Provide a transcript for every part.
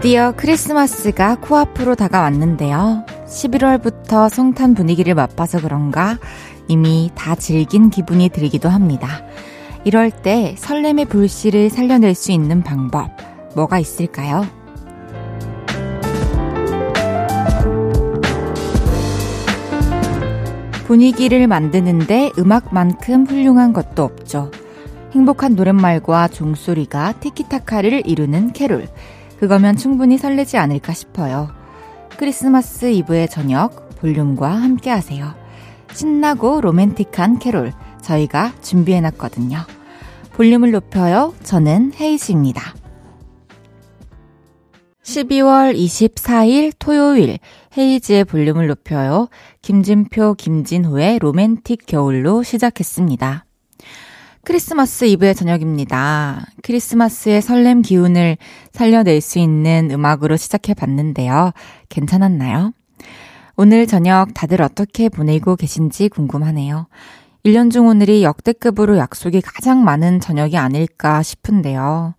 드디어 크리스마스가 코앞으로 다가왔는데요. 11월부터 성탄 분위기를 맛봐서 그런가 이미 다 즐긴 기분이 들기도 합니다. 이럴 때 설렘의 불씨를 살려낼 수 있는 방법, 뭐가 있을까요? 분위기를 만드는데 음악만큼 훌륭한 것도 없죠. 행복한 노랫말과 종소리가 티키타카를 이루는 캐롤. 그거면 충분히 설레지 않을까 싶어요. 크리스마스 이브의 저녁 볼륨과 함께 하세요. 신나고 로맨틱한 캐롤 저희가 준비해놨거든요. 볼륨을 높여요. 저는 헤이즈입니다. 12월 24일 토요일 헤이즈의 볼륨을 높여요. 김진표, 김진호의 로맨틱 겨울로 시작했습니다. 크리스마스 이브의 저녁입니다. 크리스마스의 설렘 기운을 살려낼 수 있는 음악으로 시작해 봤는데요. 괜찮았나요? 오늘 저녁 다들 어떻게 보내고 계신지 궁금하네요. 1년 중 오늘이 역대급으로 약속이 가장 많은 저녁이 아닐까 싶은데요.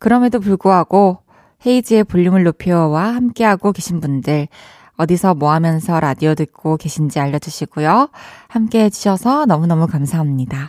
그럼에도 불구하고 헤이지의 볼륨을 높여와 함께하고 계신 분들 어디서 뭐 하면서 라디오 듣고 계신지 알려주시고요. 함께 해주셔서 너무너무 감사합니다.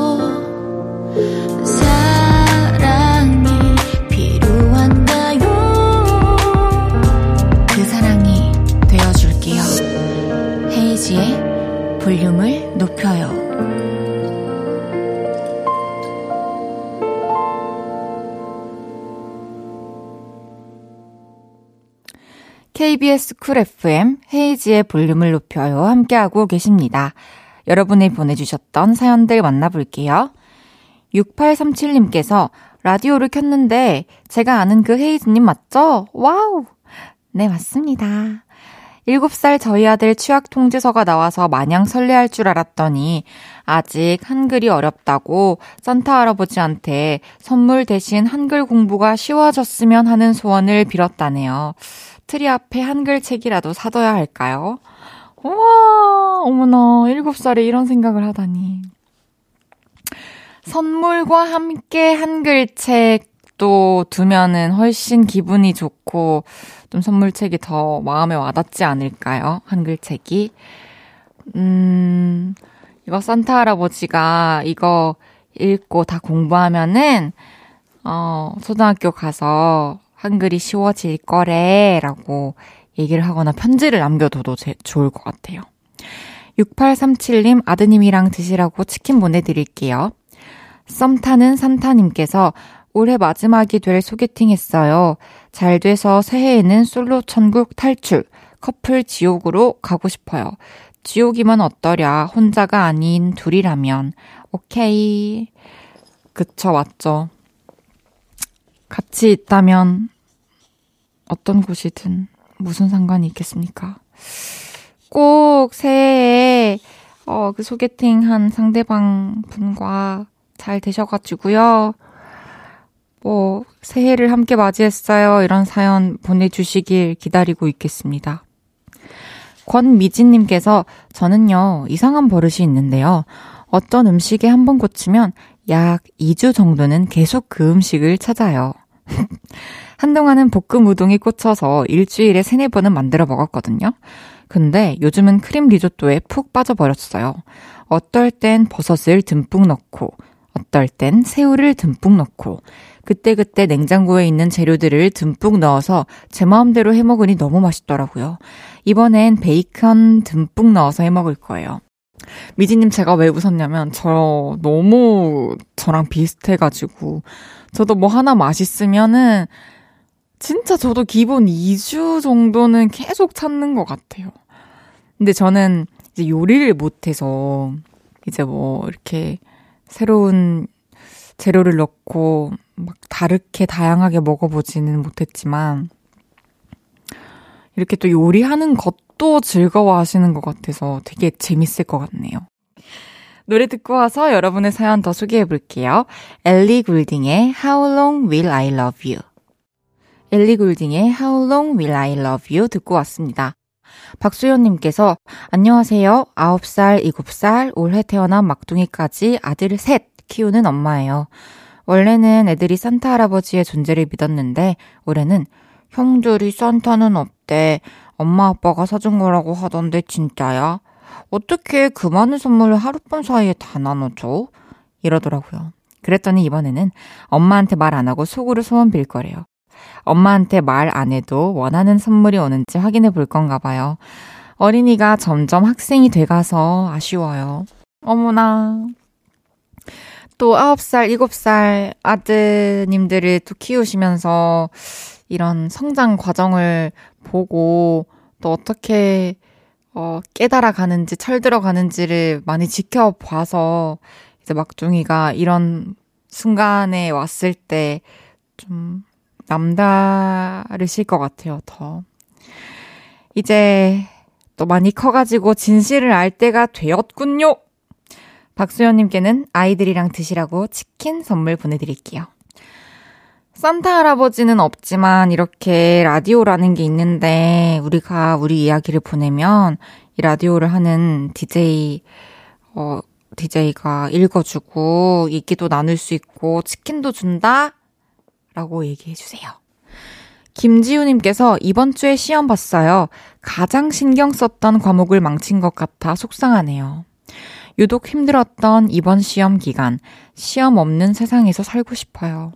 볼륨을 높여요. KBS 쿨 FM 헤이즈의 볼륨을 높여요. 함께하고 계십니다. 여러분이 보내주셨던 사연들 만나볼게요. 6837님께서 라디오를 켰는데 제가 아는 그 헤이즈님 맞죠? 와우! 네, 맞습니다. 7살 저희 아들 취학 통지서가 나와서 마냥 설레할 줄 알았더니 아직 한글이 어렵다고 산타 할아버지한테 선물 대신 한글 공부가 쉬워졌으면 하는 소원을 빌었다네요. 트리 앞에 한글 책이라도 사둬야 할까요? 우와, 어머나, 7살에 이런 생각을 하다니. 선물과 함께 한글책 도 두면은 훨씬 기분이 좋고, 좀 선물책이 더 마음에 와닿지 않을까요? 한글책이. 음, 이거 산타 할아버지가 이거 읽고 다 공부하면은, 어, 초등학교 가서 한글이 쉬워질 거래, 라고 얘기를 하거나 편지를 남겨둬도 제, 좋을 것 같아요. 6837님 아드님이랑 드시라고 치킨 보내드릴게요. 썸 타는 산타님께서 올해 마지막이 될 소개팅 했어요. 잘 돼서 새해에는 솔로 천국 탈출, 커플 지옥으로 가고 싶어요. 지옥이면 어떠랴, 혼자가 아닌 둘이라면. 오케이. 그쵸, 맞죠. 같이 있다면 어떤 곳이든 무슨 상관이 있겠습니까? 꼭 새해에 어, 그 소개팅 한 상대방 분과 잘 되셔가지고요. 뭐, 새해를 함께 맞이했어요. 이런 사연 보내주시길 기다리고 있겠습니다. 권미진님께서 저는요, 이상한 버릇이 있는데요. 어떤 음식에 한번 꽂히면 약 2주 정도는 계속 그 음식을 찾아요. 한동안은 볶음 우동이 꽂혀서 일주일에 세네 번은 만들어 먹었거든요. 근데 요즘은 크림 리조또에 푹 빠져버렸어요. 어떨 땐 버섯을 듬뿍 넣고, 어떨 땐 새우를 듬뿍 넣고, 그때그때 냉장고에 있는 재료들을 듬뿍 넣어서 제 마음대로 해 먹으니 너무 맛있더라고요. 이번엔 베이컨 듬뿍 넣어서 해 먹을 거예요. 미지님 제가 왜 웃었냐면 저 너무 저랑 비슷해가지고 저도 뭐 하나 맛있으면은 진짜 저도 기본 2주 정도는 계속 찾는 것 같아요. 근데 저는 이제 요리를 못해서 이제 뭐 이렇게 새로운 재료를 넣고 막 다르게 다양하게 먹어보지는 못했지만 이렇게 또 요리하는 것도 즐거워하시는 것 같아서 되게 재밌을 것 같네요. 노래 듣고 와서 여러분의 사연 더 소개해 볼게요. 엘리 굴딩의 How Long Will I Love You. 엘리 굴딩의 How Long Will I Love You 듣고 왔습니다. 박수현님께서 안녕하세요. 9살, 7살, 올해 태어난 막둥이까지 아들 셋 키우는 엄마예요. 원래는 애들이 산타 할아버지의 존재를 믿었는데 올해는 형들이 산타는 없대. 엄마 아빠가 사준 거라고 하던데 진짜야? 어떻게 그 많은 선물을 하룻밤 사이에 다 나눠줘? 이러더라고요. 그랬더니 이번에는 엄마한테 말 안 하고 속으로 소원 빌 거래요. 엄마한테 말 안 해도 원하는 선물이 오는지 확인해 볼 건가 봐요. 어린이가 점점 학생이 돼가서 아쉬워요. 어머나. 또 9살, 7살 아드님들을 또 키우시면서 이런 성장 과정을 보고 또 어떻게 어, 깨달아 가는지 철들어 가는지를 많이 지켜봐서 이제 막둥이가 이런 순간에 왔을 때 좀 남다르실 것 같아요, 더. 이제 또 많이 커가지고 진실을 알 때가 되었군요! 박수현님께는 아이들이랑 드시라고 치킨 선물 보내드릴게요. 산타 할아버지는 없지만 이렇게 라디오라는 게 있는데 우리가 우리 이야기를 보내면 이 라디오를 하는 DJ, 어, DJ가 읽어주고 얘기도 나눌 수 있고 치킨도 준다? 라고 얘기해주세요. 김지우님께서 이번 주에 시험 봤어요. 가장 신경 썼던 과목을 망친 것 같아 속상하네요. 유독 힘들었던 이번 시험 기간, 시험 없는 세상에서 살고 싶어요.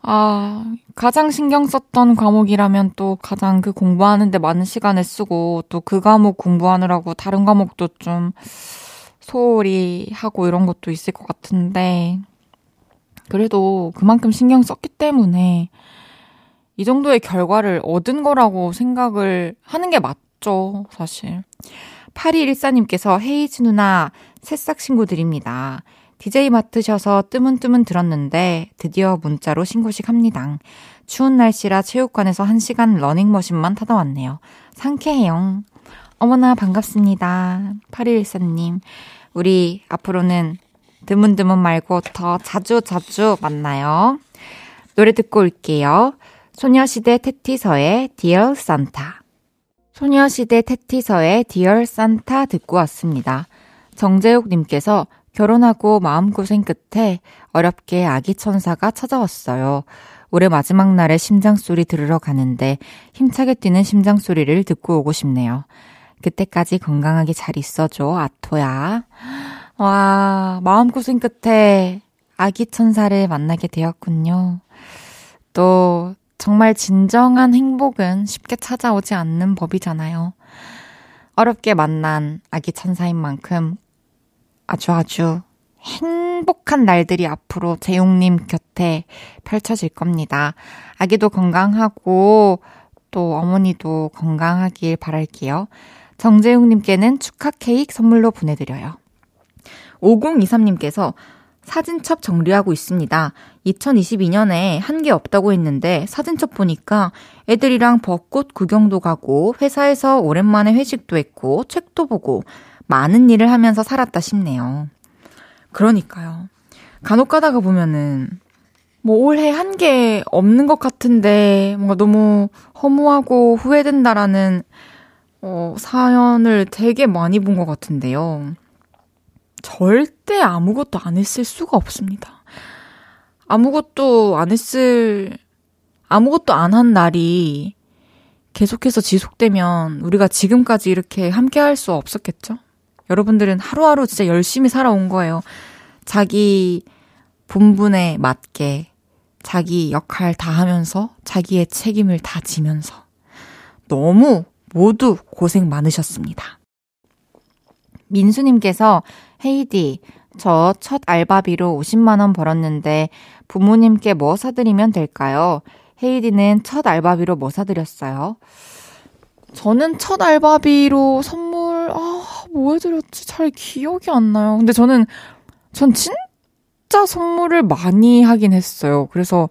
아, 가장 신경 썼던 과목이라면 또 가장 그 공부하는데 많은 시간을 쓰고 또 그 과목 공부하느라고 다른 과목도 좀 소홀히 하고 이런 것도 있을 것 같은데 그래도 그만큼 신경 썼기 때문에 이 정도의 결과를 얻은 거라고 생각을 하는 게 맞죠, 사실. 8214님께서 헤이즈 누나 새싹 신고 드립니다. DJ 맡으셔서 뜨문뜨문 들었는데 드디어 문자로 신고식 합니다. 추운 날씨라 체육관에서 1시간 러닝머신만 타다 왔네요. 상쾌해요. 어머나 반갑습니다. 8114님. 우리 앞으로는 드문드문 말고 더 자주 자주 만나요. 노래 듣고 올게요. 소녀시대 테티서의 Dear Santa. 소녀시대 테티서의 Dear Santa 듣고 왔습니다. 정재욱님께서 결혼하고 마음고생 끝에 어렵게 아기 천사가 찾아왔어요. 올해 마지막 날에 심장소리 들으러 가는데 힘차게 뛰는 심장소리를 듣고 오고 싶네요. 그때까지 건강하게 잘 있어줘, 아토야. 와, 마음고생 끝에 아기 천사를 만나게 되었군요. 또, 정말 진정한 행복은 쉽게 찾아오지 않는 법이잖아요. 어렵게 만난 아기 천사인 만큼 아주 아주 행복한 날들이 앞으로 재용님 곁에 펼쳐질 겁니다. 아기도 건강하고 또 어머니도 건강하길 바랄게요. 정재용님께는 축하 케이크 선물로 보내드려요. 5023님께서 사진첩 정리하고 있습니다. 2022년에 한 게 없다고 했는데 사진첩 보니까 애들이랑 벚꽃 구경도 가고 회사에서 오랜만에 회식도 했고 책도 보고 많은 일을 하면서 살았다 싶네요. 그러니까요. 간혹 가다가 보면은 뭐 올해 한 게 없는 것 같은데 뭔가 너무 허무하고 후회된다라는 어, 사연을 되게 많이 본 것 같은데요. 절대 아무것도 안 했을 수가 없습니다. 아무것도 안 했을, 아무것도 안 한 날이 계속해서 지속되면 우리가 지금까지 이렇게 함께 할 수 없었겠죠? 여러분들은 하루하루 진짜 열심히 살아온 거예요. 자기 본분에 맞게 자기 역할 다 하면서 자기의 책임을 다 지면서 너무 모두 고생 많으셨습니다. 민수님께서 헤이디, 저 첫 알바비로 50만 원 벌었는데 부모님께 뭐 사드리면 될까요? 헤이디는 첫 알바비로 뭐 사드렸어요? 저는 첫 알바비로 선물, 아, 뭐 해드렸지? 잘 기억이 안 나요. 근데 저는, 전 진짜 선물을 많이 하긴 했어요. 그래서,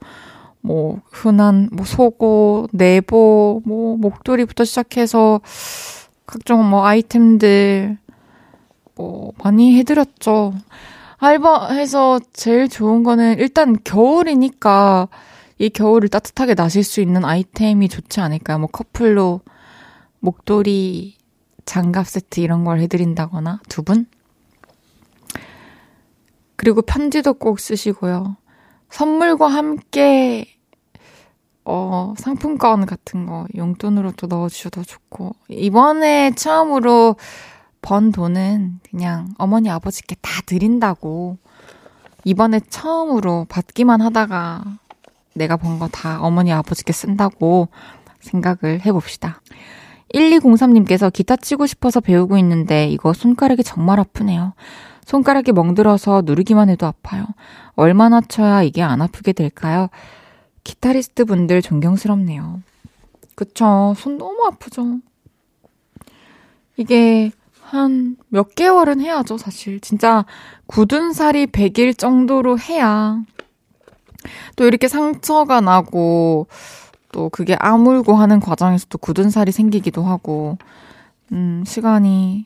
뭐, 흔한, 뭐, 속옷, 내복, 뭐, 목도리부터 시작해서, 각종 뭐, 아이템들, 뭐, 많이 해드렸죠. 알바해서 제일 좋은 거는 일단 겨울이니까 이 겨울을 따뜻하게 나실 수 있는 아이템이 좋지 않을까요? 뭐 커플로 목도리, 장갑 세트 이런 걸 해드린다거나 두 분? 그리고 편지도 꼭 쓰시고요. 선물과 함께 어, 상품권 같은 거 용돈으로 또 넣어주셔도 좋고 이번에 처음으로 번 돈은 그냥 어머니 아버지께 다 드린다고 이번에 처음으로 받기만 하다가 내가 번 거 다 어머니 아버지께 쓴다고 생각을 해봅시다. 1203님께서 기타 치고 싶어서 배우고 있는데 이거 손가락이 정말 아프네요. 손가락이 멍들어서 누르기만 해도 아파요. 얼마나 쳐야 이게 안 아프게 될까요? 기타리스트 분들 존경스럽네요. 그쵸. 손 너무 아프죠. 이게 한 몇 개월은 해야죠, 사실. 진짜 굳은 살이 100일 정도로 해야 또 이렇게 상처가 나고 또 그게 아물고 하는 과정에서 또 굳은 살이 생기기도 하고 음, 시간이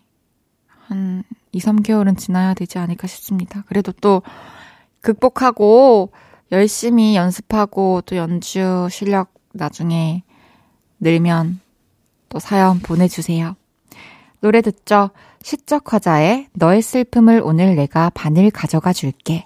한 2, 3개월은 지나야 되지 않을까 싶습니다. 그래도 또 극복하고 열심히 연습하고 또 연주 실력 나중에 늘면 또 사연 보내주세요. 노래 듣죠? 시적 화자의 너의 슬픔을 오늘 내가 반을 가져가 줄게.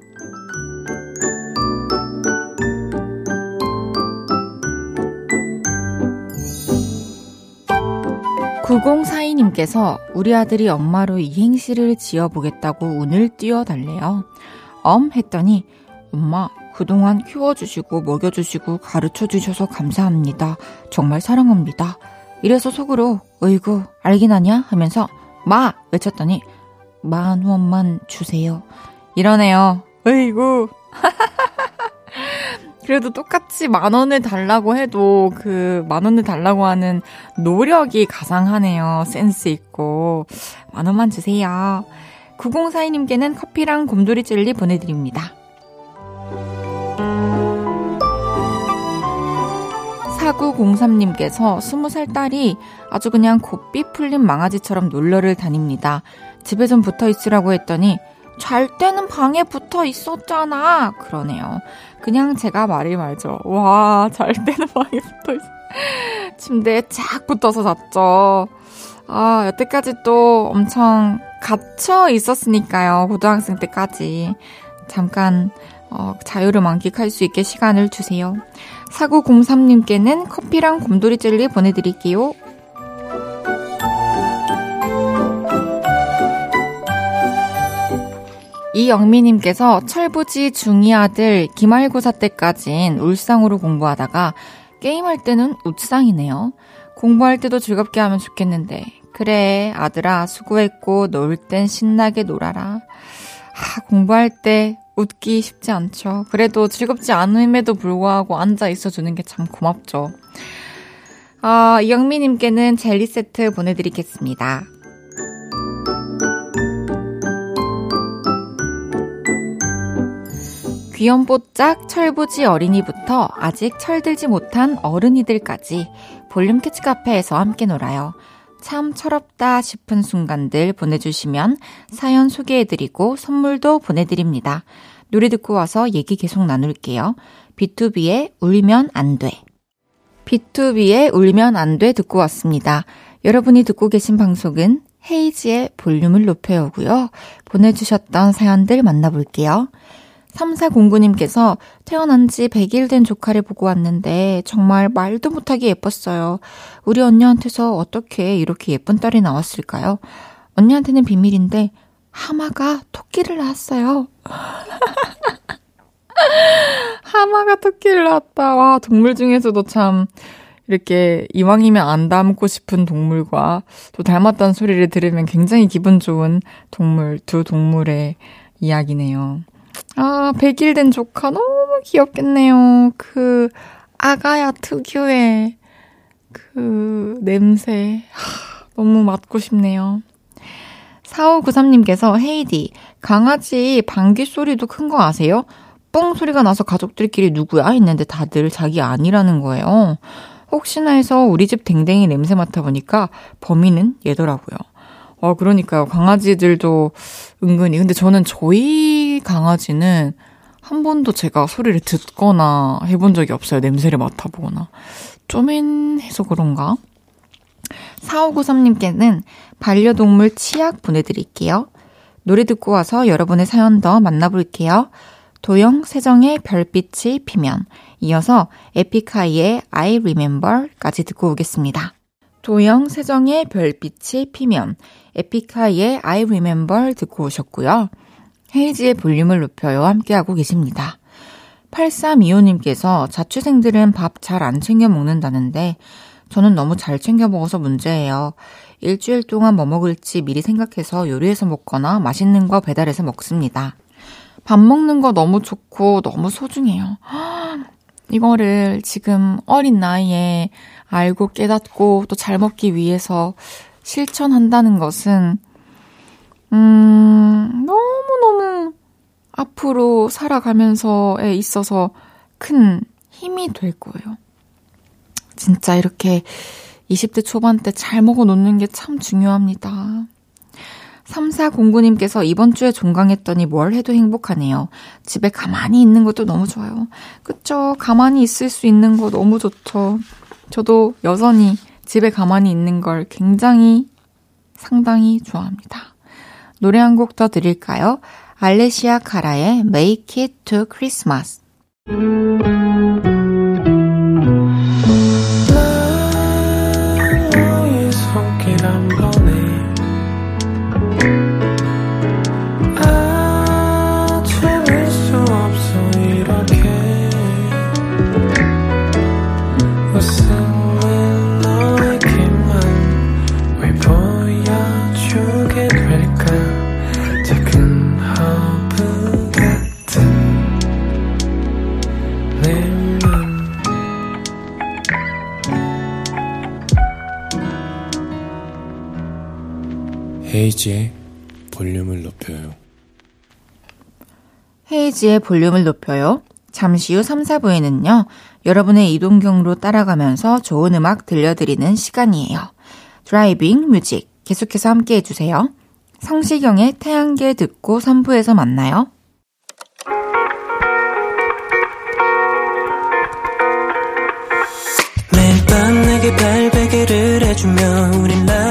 9042님께서 우리 아들이 엄마로 이행시를 지어보겠다고 운을 띄워달래요. 엄 했더니 엄마 그동안 키워주시고 먹여주시고 가르쳐주셔서 감사합니다. 정말 사랑합니다. 이래서 속으로 어이구 알긴 하냐 하면서 마 외쳤더니 만 원만 주세요. 이러네요. 어이구 그래도 똑같이 만 원을 달라고 해도 그 만 원을 달라고 하는 노력이 가상하네요. 센스 있고. 만 원만 주세요. 9042님께는 커피랑 곰돌이 젤리 보내드립니다. 4903님께서 20살 딸이 아주 그냥 곱비 풀린 망아지처럼 놀러를 다닙니다. 집에 좀 붙어 있으라고 했더니 잘 때는 방에 붙어 있었잖아. 그러네요. 그냥 제가 말이 말죠. 와, 잘 때는 방에 붙어 있어. 침대에 쫙 붙어서 잤죠. 아, 여태까지 또 엄청 갇혀 있었으니까요. 고등학생 때까지. 잠깐, 어, 자유를 만끽할 수 있게 시간을 주세요. 4903님께는 커피랑 곰돌이 젤리 보내드릴게요. 이영미님께서 철부지 중2 아들 기말고사 때까진 울상으로 공부하다가 게임할 때는 웃상이네요. 공부할 때도 즐겁게 하면 좋겠는데. 그래, 아들아, 수고했고, 놀 땐 신나게 놀아라. 아, 공부할 때 웃기 쉽지 않죠. 그래도 즐겁지 않음에도 불구하고 앉아 있어주는 게 참 고맙죠. 아, 이영미님께는 젤리 세트 보내드리겠습니다. 귀염뽀짝 철부지 어린이부터 아직 철들지 못한 어른이들까지 볼륨 캐치 카페에서 함께 놀아요. 참 철없다 싶은 순간들 보내주시면 사연 소개해드리고 선물도 보내드립니다. 노래 듣고 와서 얘기 계속 나눌게요. B2B의 울면 안 돼. B2B의 울면 안 돼 듣고 왔습니다. 여러분이 듣고 계신 방송은 헤이지의 볼륨을 높여오고요. 보내주셨던 사연들 만나볼게요. 3409님께서 태어난 지 100일 된 조카를 보고 왔는데 정말 말도 못하게 예뻤어요. 우리 언니한테서 어떻게 이렇게 예쁜 딸이 나왔을까요? 언니한테는 비밀인데 하마가 토끼를 낳았어요. 하마가 토끼를 낳았다. 와, 동물 중에서도 참 이렇게 이왕이면 안 닮고 싶은 동물과 또 닮았다는 소리를 들으면 굉장히 기분 좋은 동물, 두 동물의 이야기네요. 아, 100일 된 조카 너무 귀엽겠네요. 그 아가야 특유의 그 냄새. 하, 너무 맡고 싶네요. 4593님께서 헤이디, 강아지 방귀 소리도 큰 거 아세요? 뽕 소리가 나서 가족들끼리 누구야 했는데 다들 자기 아니라는 거예요. 혹시나 해서 우리 집 댕댕이 냄새 맡아보니까 범인은 얘더라고요. 어, 그러니까요. 강아지들도 은근히. 근데 저는 저희 강아지는 한 번도 제가 소리를 듣거나 해본 적이 없어요. 냄새를 맡아보거나. 쪼맨해서 그런가? 4593님께는 반려동물 치약 보내드릴게요. 노래 듣고 와서 여러분의 사연 더 만나볼게요. 도영 세정의 별빛이 피면 이어서 에픽하이의 I Remember까지 듣고 오겠습니다. 도영 세정의 별빛이 피면 에픽하이의 I Remember 듣고 오셨고요. 헤이지의 볼륨을 높여요 함께하고 계십니다. 8325님께서 자취생들은 밥 잘 안 챙겨 먹는다는데 저는 너무 잘 챙겨 먹어서 문제예요. 일주일 동안 뭐 먹을지 미리 생각해서 요리해서 먹거나 맛있는 거 배달해서 먹습니다. 밥 먹는 거 너무 좋고 너무 소중해요. 이거를 지금 어린 나이에 알고 깨닫고 또 잘 먹기 위해서 실천한다는 것은, 음, 너무너무 앞으로 살아가면서에 있어서 큰 힘이 될 거예요. 진짜 이렇게 20대 초반 때 잘 먹어 놓는 게 참 중요합니다. 3409님께서 이번 주에 종강했더니 뭘 해도 행복하네요. 집에 가만히 있는 것도 너무 좋아요. 그쵸? 가만히 있을 수 있는 거 너무 좋죠. 저도 여전히 집에 가만히 있는 걸 굉장히 상당히 좋아합니다. 노래 한 곡 더 드릴까요? 알레시아 카라의 Make It to Christmas. 헤이즈의 볼륨을 높여요. 잠시 후 3, 4부에는요, 여러분의 이동 경로 따라가면서 좋은 음악 들려드리는 시간이에요. 드라이빙 뮤직 계속해서 함께 해주세요. 성시경의 태양계 듣고 3부에서 만나요. 매일 밤 내게 팔베개를 해주며 우린 매일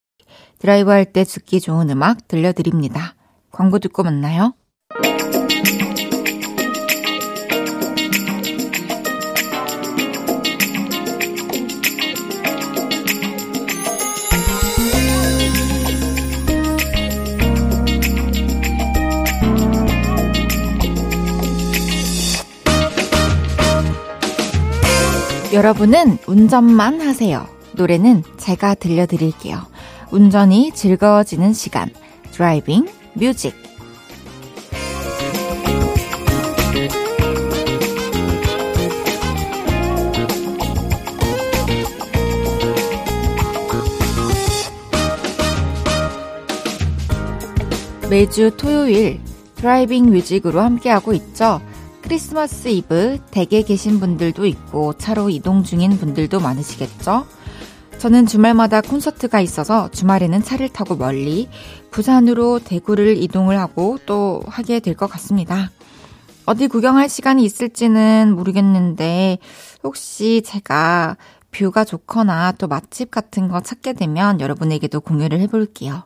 드라이브 할 때 듣기 좋은 음악 들려드립니다. 광고 듣고 만나요. 여러분은 운전만 하세요. 노래는 제가 들려드릴게요. 운전이 즐거워지는 시간. driving music. 매주 토요일 driving music으로 함께하고 있죠. 크리스마스 이브 댁에 계신 분들도 있고 차로 이동 중인 분들도 많으시겠죠? 저는 주말마다 콘서트가 있어서 주말에는 차를 타고 멀리 부산으로 대구를 이동을 하고 또 하게 될 것 같습니다. 어디 구경할 시간이 있을지는 모르겠는데 혹시 제가 뷰가 좋거나 또 맛집 같은 거 찾게 되면 여러분에게도 공유를 해볼게요.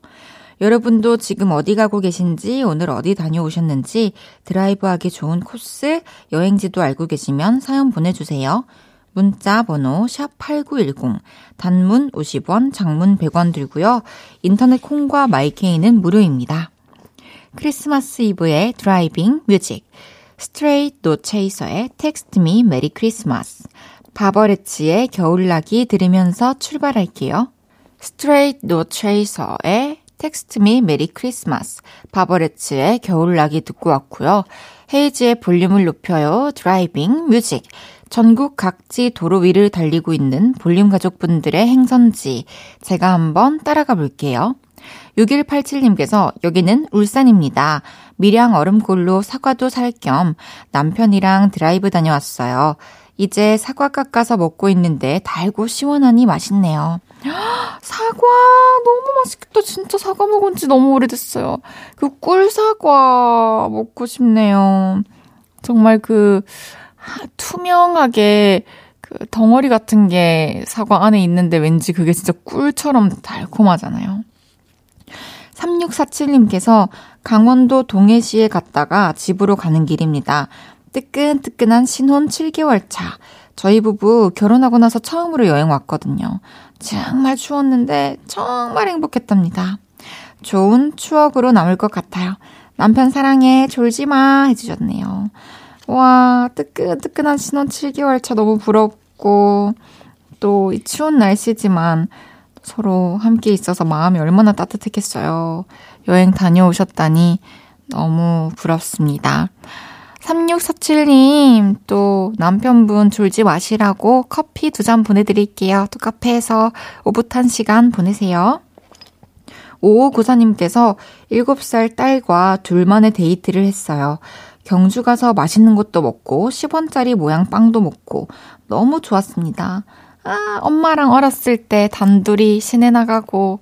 여러분도 지금 어디 가고 계신지, 오늘 어디 다녀오셨는지, 드라이브하기 좋은 코스, 여행지도 알고 계시면 사연 보내주세요. 문자 번호 샵 8910 단문 50원, 장문 100원 들고요. 인터넷 콩과 마이케이는 무료입니다. 크리스마스 이브의 driving music Straight No Chaser의 Text Me Merry Christmas 바버레츠의 겨울나기 들으면서 출발할게요. Straight No Chaser의 Text Me Merry Christmas 바버레츠의 겨울나기 듣고 왔고요. 헤이즈의 볼륨을 높여요 driving music 전국 각지 도로 위를 달리고 있는 볼륨 가족분들의 행선지 제가 한번 따라가 볼게요. 6187님께서 여기는 울산입니다. 밀양 얼음골로 사과도 살 겸 남편이랑 드라이브 다녀왔어요. 이제 사과 깎아서 먹고 있는데 달고 시원하니 맛있네요. 사과 너무 맛있겠다. 진짜 사과 먹은 지 너무 오래됐어요. 그 꿀 사과 먹고 싶네요. 정말 그 투명하게 그 덩어리 같은 게 사과 안에 있는데 왠지 그게 진짜 꿀처럼 달콤하잖아요. 3647님께서 강원도 동해시에 갔다가 집으로 가는 길입니다. 뜨끈뜨끈한 신혼 7개월 차. 저희 부부 결혼하고 나서 처음으로 여행 왔거든요. 정말 추웠는데 정말 행복했답니다. 좋은 추억으로 남을 것 같아요. 남편 사랑해, 졸지 마 해주셨네요. 와, 뜨끈뜨끈한 신혼 7개월 차 너무 부럽고, 또 이 추운 날씨지만 서로 함께 있어서 마음이 얼마나 따뜻했겠어요. 여행 다녀오셨다니 너무 부럽습니다. 3647님, 또 남편분 졸지 마시라고 커피 두 잔 보내드릴게요. 또 카페에서 오붓한 시간 보내세요. 5594님께서 7살 딸과 둘만의 데이트를 했어요. 경주 가서 맛있는 것도 먹고 10원짜리 모양 빵도 먹고 너무 좋았습니다. 아, 엄마랑 어렸을 때 단둘이 시내 나가고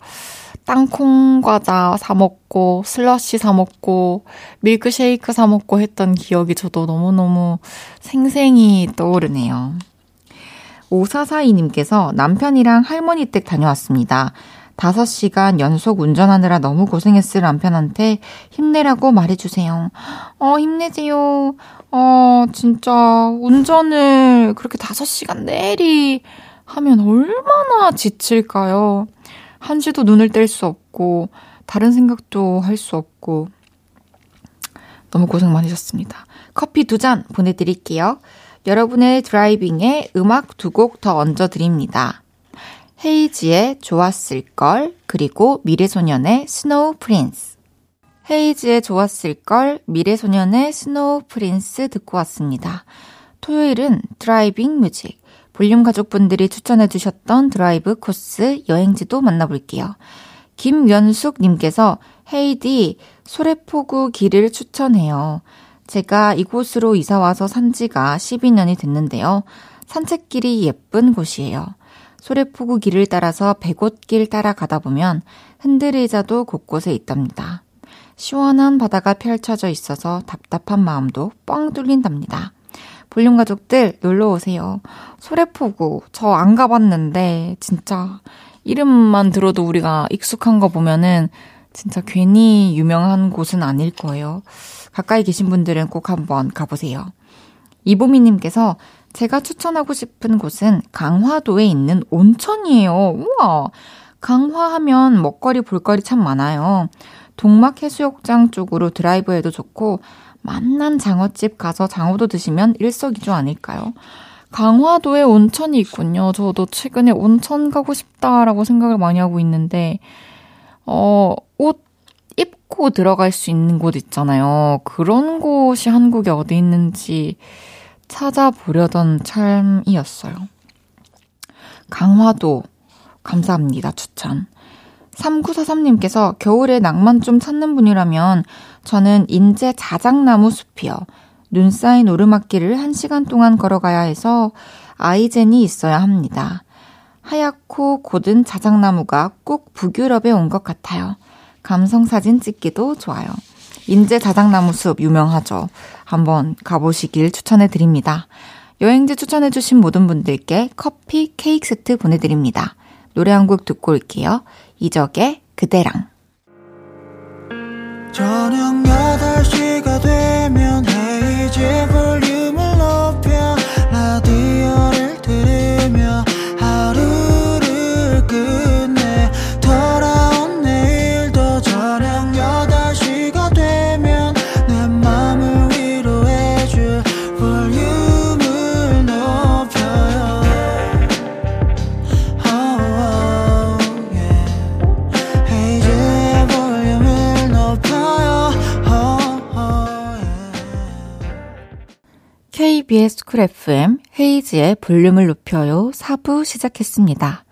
땅콩 과자 사 먹고 슬러시 사 먹고 밀크 쉐이크 사 먹고 했던 기억이 저도 너무너무 생생히 떠오르네요. 5442님께서 남편이랑 할머니 댁 다녀왔습니다. 5시간 연속 운전하느라 너무 고생했을 남편한테 힘내라고 말해주세요. 어, 힘내세요. 어, 진짜 운전을 그렇게 5시간 내리 하면 얼마나 지칠까요? 한시도 눈을 뗄 수 없고, 다른 생각도 할 수 없고, 너무 고생 많으셨습니다. 커피 두 잔 보내드릴게요. 여러분의 driving에 음악 두 곡 더 얹어드립니다. 헤이즈의 좋았을걸, 그리고 미래소년의 Snow Prince. 헤이즈의 좋았을걸, 미래소년의 Snow Prince 듣고 왔습니다. 토요일은 driving music. 볼륨 가족분들이 추천해주셨던 드라이브 코스 여행지도 만나볼게요. 김연숙님께서 헤이디 소래포구 길을 추천해요. 제가 이곳으로 이사와서 산 지가 12년이 됐는데요. 산책길이 예쁜 곳이에요. 소래포구 길을 따라서 백옷길 따라가다 보면 흔들의자도 곳곳에 있답니다. 시원한 바다가 펼쳐져 있어서 답답한 마음도 뻥 뚫린답니다. 볼륨 가족들 놀러 오세요. 소래포구 저 안 가봤는데 진짜 이름만 들어도 우리가 익숙한 거 보면은 진짜 괜히 유명한 곳은 아닐 거예요. 가까이 계신 분들은 꼭 한번 가보세요. 이보미님께서 제가 추천하고 싶은 곳은 강화도에 있는 온천이에요. 우와! 강화하면 먹거리, 볼거리 참 많아요. 동막해수욕장 쪽으로 드라이브해도 좋고, 만난 장어집 가서 장어도 드시면 일석이조 아닐까요? 강화도에 온천이 있군요. 저도 최근에 온천 가고 싶다라고 생각을 많이 하고 있는데, 어, 옷 입고 들어갈 수 있는 곳 있잖아요. 그런 곳이 한국에 어디 있는지 찾아보려던 참이었어요. 강화도, 감사합니다, 추천. 3943님께서 겨울에 낭만 좀 찾는 분이라면 저는 인제 자작나무 숲이요. 눈 쌓인 오르막길을 1시간 동안 걸어가야 해서 아이젠이 있어야 합니다. 하얗고 곧은 자작나무가 꼭 북유럽에 온 것 같아요. 감성 사진 찍기도 좋아요. 인제 자작나무 숲 유명하죠. 한번 가보시길 추천해 드립니다. 여행지 추천해 주신 모든 분들께 커피 케이크 세트 보내드립니다. 노래 한 곡 듣고 올게요. 이적의 그대랑 저녁 8시가 되면 헤이즈 볼륨 KBS 쿨 FM 헤이즈의 볼륨을 높여요 4부 시작했습니다.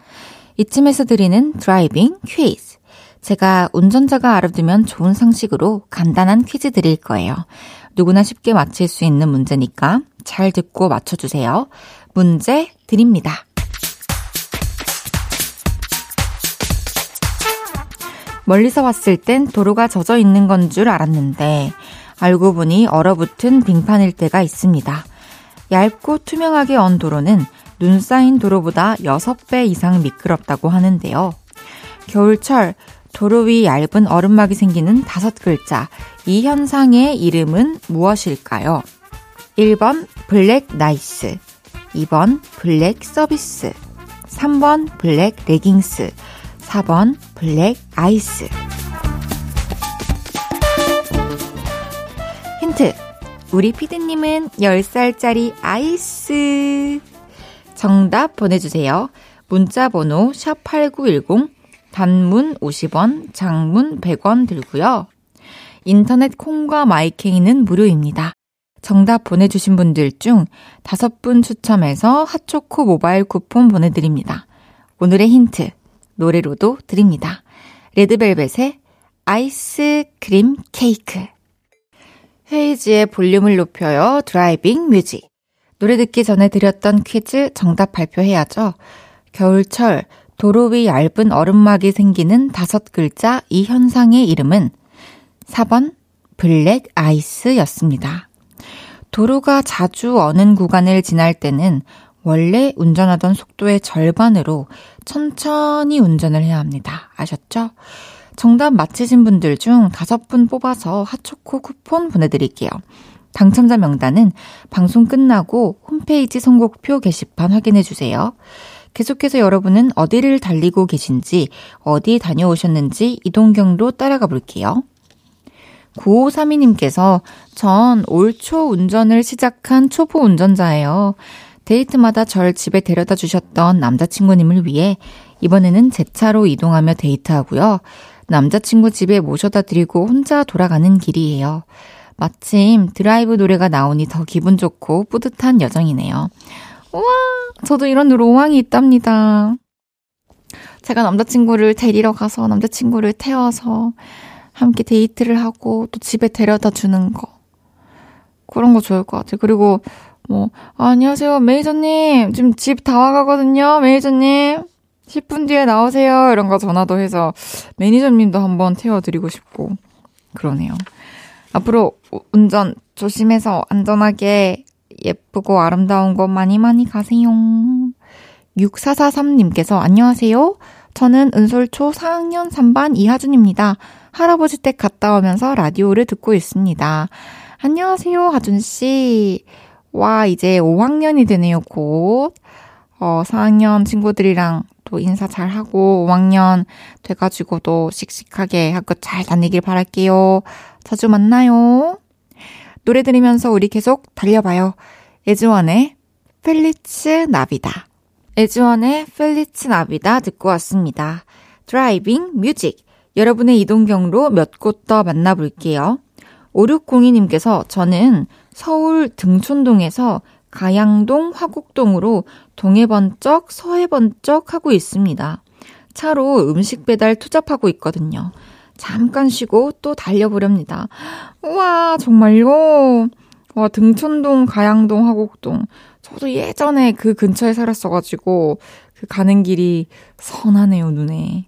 이쯤에서 드리는 driving 퀴즈. 제가 운전자가 알아두면 좋은 상식으로 간단한 퀴즈 드릴 거예요. 누구나 쉽게 맞힐 수 있는 문제니까 잘 듣고 맞춰주세요. 문제 드립니다. 멀리서 봤을 땐 도로가 젖어 있는 건 줄 알았는데 알고 보니 얼어붙은 빙판일 때가 있습니다. 얇고 투명하게 언 도로는 눈 쌓인 도로보다 6배 이상 미끄럽다고 하는데요. 겨울철 도로 위 얇은 얼음막이 생기는 다섯 글자. 이 현상의 이름은 무엇일까요? 1번 블랙 나이스, 2번 블랙 서비스, 3번 블랙 레깅스, 4번 블랙 아이스. 힌트. 우리 피디님은 10살짜리 아이스. 정답 보내주세요. 문자 번호 샵8910 단문 50원, 장문 100원 들고요. 인터넷 콩과 마이케이는 무료입니다. 정답 보내주신 분들 중 다섯 분 추첨해서 핫초코 모바일 쿠폰 보내드립니다. 오늘의 힌트, 노래로도 드립니다. 레드벨벳의 Ice Cream Cake. 헤이즈의 볼륨을 높여요. driving music. 노래 듣기 전에 드렸던 퀴즈 정답 발표해야죠. 겨울철 도로 위 얇은 얼음막이 생기는 다섯 글자 이 현상의 이름은 4번 블랙 아이스였습니다. 도로가 자주 어는 구간을 지날 때는 원래 운전하던 속도의 절반으로 천천히 운전을 해야 합니다. 아셨죠? 정답 맞히신 분들 중 다섯 분 뽑아서 핫초코 쿠폰 보내드릴게요. 당첨자 명단은 방송 끝나고 홈페이지 선곡표 게시판 확인해주세요. 계속해서 여러분은 어디를 달리고 계신지, 어디 다녀오셨는지 이동 경로 따라가 볼게요. 9532님께서 전 올 초 운전을 시작한 초보 운전자예요. 데이트마다 절 집에 데려다 주셨던 남자친구님을 위해 이번에는 제 차로 이동하며 데이트하고요. 남자친구 집에 모셔다 드리고 혼자 돌아가는 길이에요. 마침 드라이브 노래가 나오니 더 기분 좋고 뿌듯한 여정이네요. 우와, 저도 이런 로망이 있답니다. 제가 남자친구를 데리러 가서 남자친구를 태워서 함께 데이트를 하고 또 집에 데려다 주는 거. 그런 거 좋을 것 같아요. 그리고 뭐, 아, 안녕하세요. 매니저님. 지금 집 다 와가거든요. 매니저님. 10분 뒤에 나오세요. 이런 거 전화도 해서 매니저님도 한번 태워드리고 싶고. 그러네요. 앞으로 운전 조심해서 안전하게 예쁘고 아름다운 곳 많이 많이 가세요. 6443님께서 안녕하세요. 저는 은솔초 4학년 3반 이하준입니다. 할아버지 댁 갔다 오면서 라디오를 듣고 있습니다. 안녕하세요, 하준씨. 와, 이제 5학년이 되네요, 곧. 어, 4학년 친구들이랑 또 인사 잘 하고 5학년 돼가지고도 씩씩하게 학교 잘 다니길 바랄게요. 자주 만나요. 노래 들으면서 우리 계속 달려봐요. 애즈원의 Feliz Navidad. 애즈원의 Feliz Navidad 듣고 왔습니다. driving music. 여러분의 이동 경로 몇 곳 더 만나볼게요. 5602님께서 저는 서울 등촌동에서 가양동 화곡동으로 동에 번쩍 서에 번쩍 하고 있습니다. 차로 음식 배달 투잡하고 있거든요. 잠깐 쉬고 또 달려보렵니다. 우와, 정말요? 와, 등촌동, 가양동, 화곡동. 저도 예전에 그 근처에 살았어가지고, 그 가는 길이 선하네요, 눈에.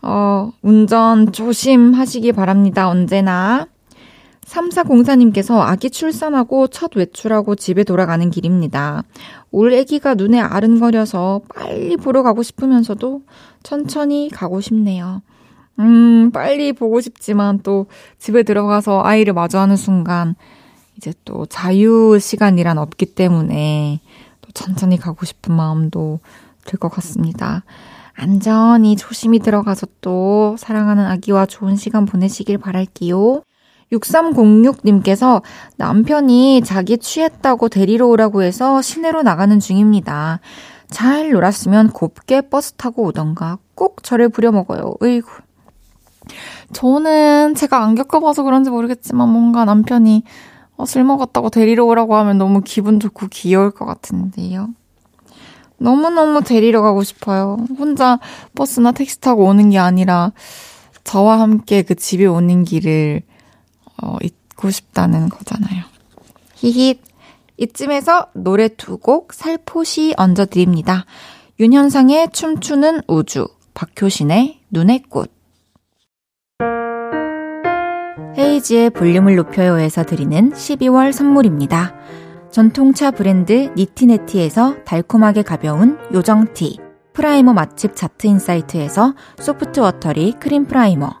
어, 운전 조심하시기 바랍니다, 언제나. 3404님께서 아기 출산하고 첫 외출하고 집에 돌아가는 길입니다. 올 아기가 눈에 아른거려서 빨리 보러 가고 싶으면서도 천천히 가고 싶네요. 음, 빨리 보고 싶지만 또 집에 들어가서 아이를 마주하는 순간 이제 또 자유 시간이란 없기 때문에 또 천천히 가고 싶은 마음도 들 것 같습니다. 안전히 조심히 들어가서 또 사랑하는 아기와 좋은 시간 보내시길 바랄게요. 6306님께서 남편이 자기 취했다고 데리러 오라고 해서 시내로 나가는 중입니다. 잘 놀았으면 곱게 버스 타고 오던가 꼭 저를 부려먹어요. 으이구. 저는 제가 안 겪어봐서 그런지 모르겠지만 뭔가 남편이 어, 술 먹었다고 데리러 오라고 하면 너무 기분 좋고 귀여울 것 같은데요. 너무너무 데리러 가고 싶어요. 혼자 버스나 택시 타고 오는 게 아니라 저와 함께 그 집에 오는 길을 어, 잊고 싶다는 거잖아요. 히힛. 이쯤에서 노래 두 곡 살포시 얹어드립니다. 윤현상의 춤추는 우주, 박효신의 눈의 꽃. 헤이즈의 볼륨을 높여요에서 드리는 12월 선물입니다. 전통차 브랜드 니티네티에서 달콤하게 가벼운 요정티, primer 맛집 자트인사이트에서 soft watery cream primer,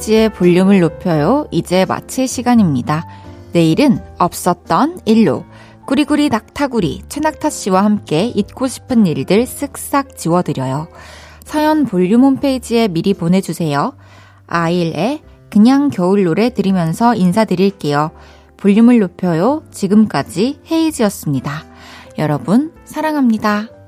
헤이지의 볼륨을 높여요. 이제 마칠 시간입니다. 내일은 없었던 일로 구리구리 낙타구리 최낙타 씨와 함께 잊고 싶은 일들 쓱싹 지워드려요. 사연 볼륨 홈페이지에 미리 보내주세요. 아일의 그냥 겨울 노래 들으면서 인사드릴게요. 볼륨을 높여요. 지금까지 헤이즈였습니다. 여러분, 사랑합니다.